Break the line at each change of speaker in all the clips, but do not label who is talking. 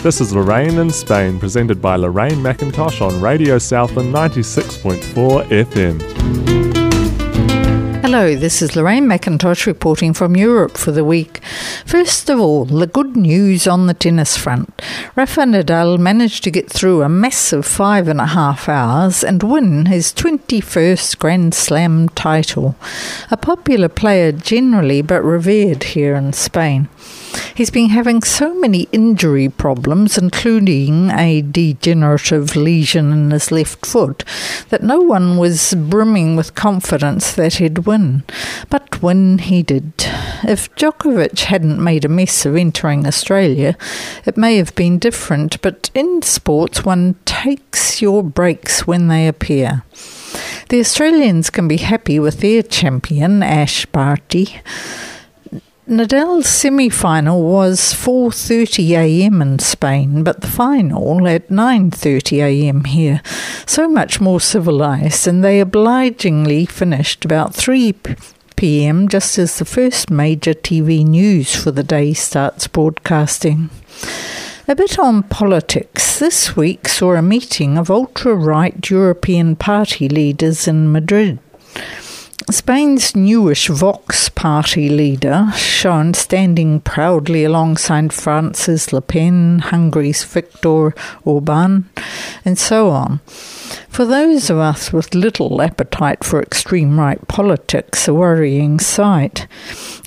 This is Lorraine in Spain, presented by Lorraine McIntosh on Radio Southland 96.4 FM.
Hello, this is Lorraine McIntosh reporting from Europe for the week. First of all, the good news on the tennis front. Rafa Nadal managed to get through a massive five and a half hours and win his 21st Grand Slam title. A popular player generally, but revered here in Spain. He's been having so many injury problems, including a degenerative lesion in his left foot, that no one was brimming with confidence that he'd win. But win he did, if Djokovic hadn't made a mess of entering Australia, it may have been different, but in sports, one takes your breaks when they appear. The Australians can be happy with their champion, Ash Barty. Nadal's semi-final was 4:30 a.m. in Spain, but the final at 9:30 a.m. here. So much more civilized, and they obligingly finished about 3 p.m. just as the first major TV news for the day starts broadcasting. A bit on politics. This week saw a meeting of ultra right European party leaders in Madrid. Spain's newish Vox party leader, shown standing proudly alongside France's Le Pen, Hungary's Viktor Orban, and so on. For those of us with little appetite for extreme right politics, a worrying sight.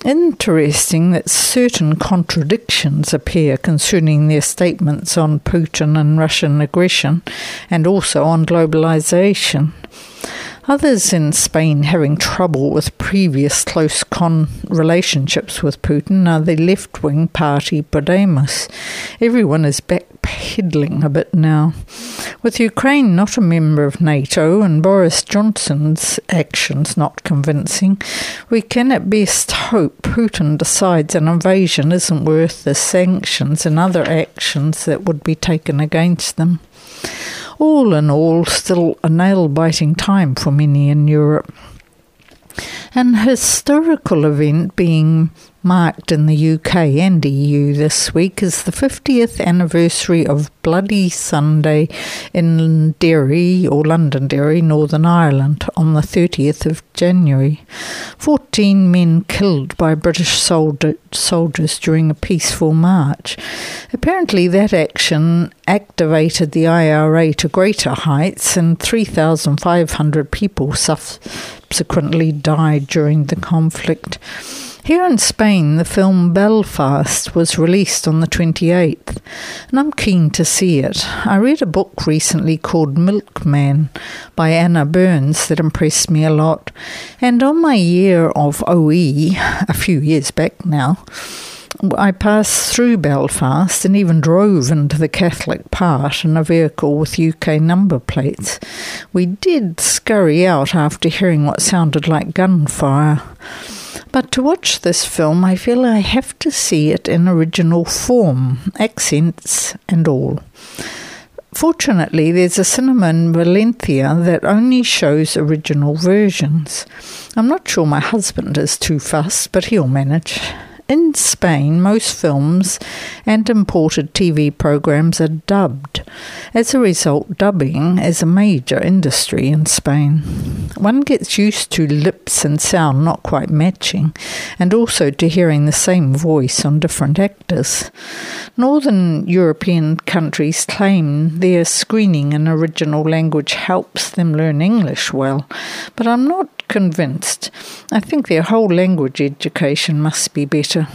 Interesting that certain contradictions appear concerning their statements on Putin and Russian aggression, and also on globalization. Others in Spain having trouble with previous close con relationships with Putin are the left wing party Podemos. Everyone is backpedaling a bit now. With Ukraine not a member of NATO and Boris Johnson's actions not convincing, we can at best hope Putin decides an invasion isn't worth the sanctions and other actions that would be taken against them all in all, still a nail biting time for many in Europe. An historical event being marked in the UK and EU this week is the 50th anniversary of Bloody Sunday in Derry or Londonderry, Northern Ireland, on the 30th of January. 14 men killed by British soldier, soldiers during a peaceful march. Apparently, that action activated the IRA to greater heights, and 3,500 people subsequently died during the conflict. Here in Spain, the film Belfast was released on the 28th, and I'm keen to see it. I read a book recently called Milkman by Anna Burns that impressed me a lot, and on my year of OE, a few years back now, I passed through Belfast and even drove into the Catholic part in a vehicle with UK number plates. We did scurry out after hearing what sounded like gunfire. But to watch this film, I feel I have to see it in original form, accents and all. Fortunately, there's a cinema in Valencia that only shows original versions. I'm not sure my husband is too fussed, but he'll manage. In Spain, most films and imported TV programs are dubbed. As a result, dubbing is a major industry in Spain. One gets used to lips and sound not quite matching, and also to hearing the same voice on different actors. Northern European countries claim their screening in original language helps them learn English well, but I'm not convinced. I think their whole language education must be better.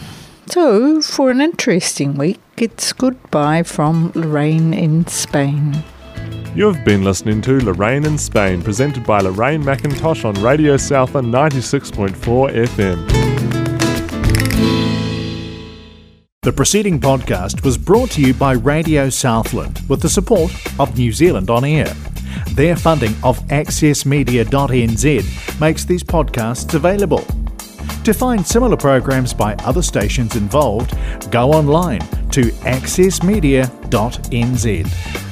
So, for an interesting week, it's goodbye from Lorraine in Spain.
You've been listening to Lorraine in Spain, presented by Lorraine McIntosh on Radio Southland 96.4 FM.
The preceding podcast was brought to you by Radio Southland with the support of New Zealand On Air. Their funding of accessmedia.nz makes these podcasts available. To find similar programs by other stations involved, go online to accessmedia.nz.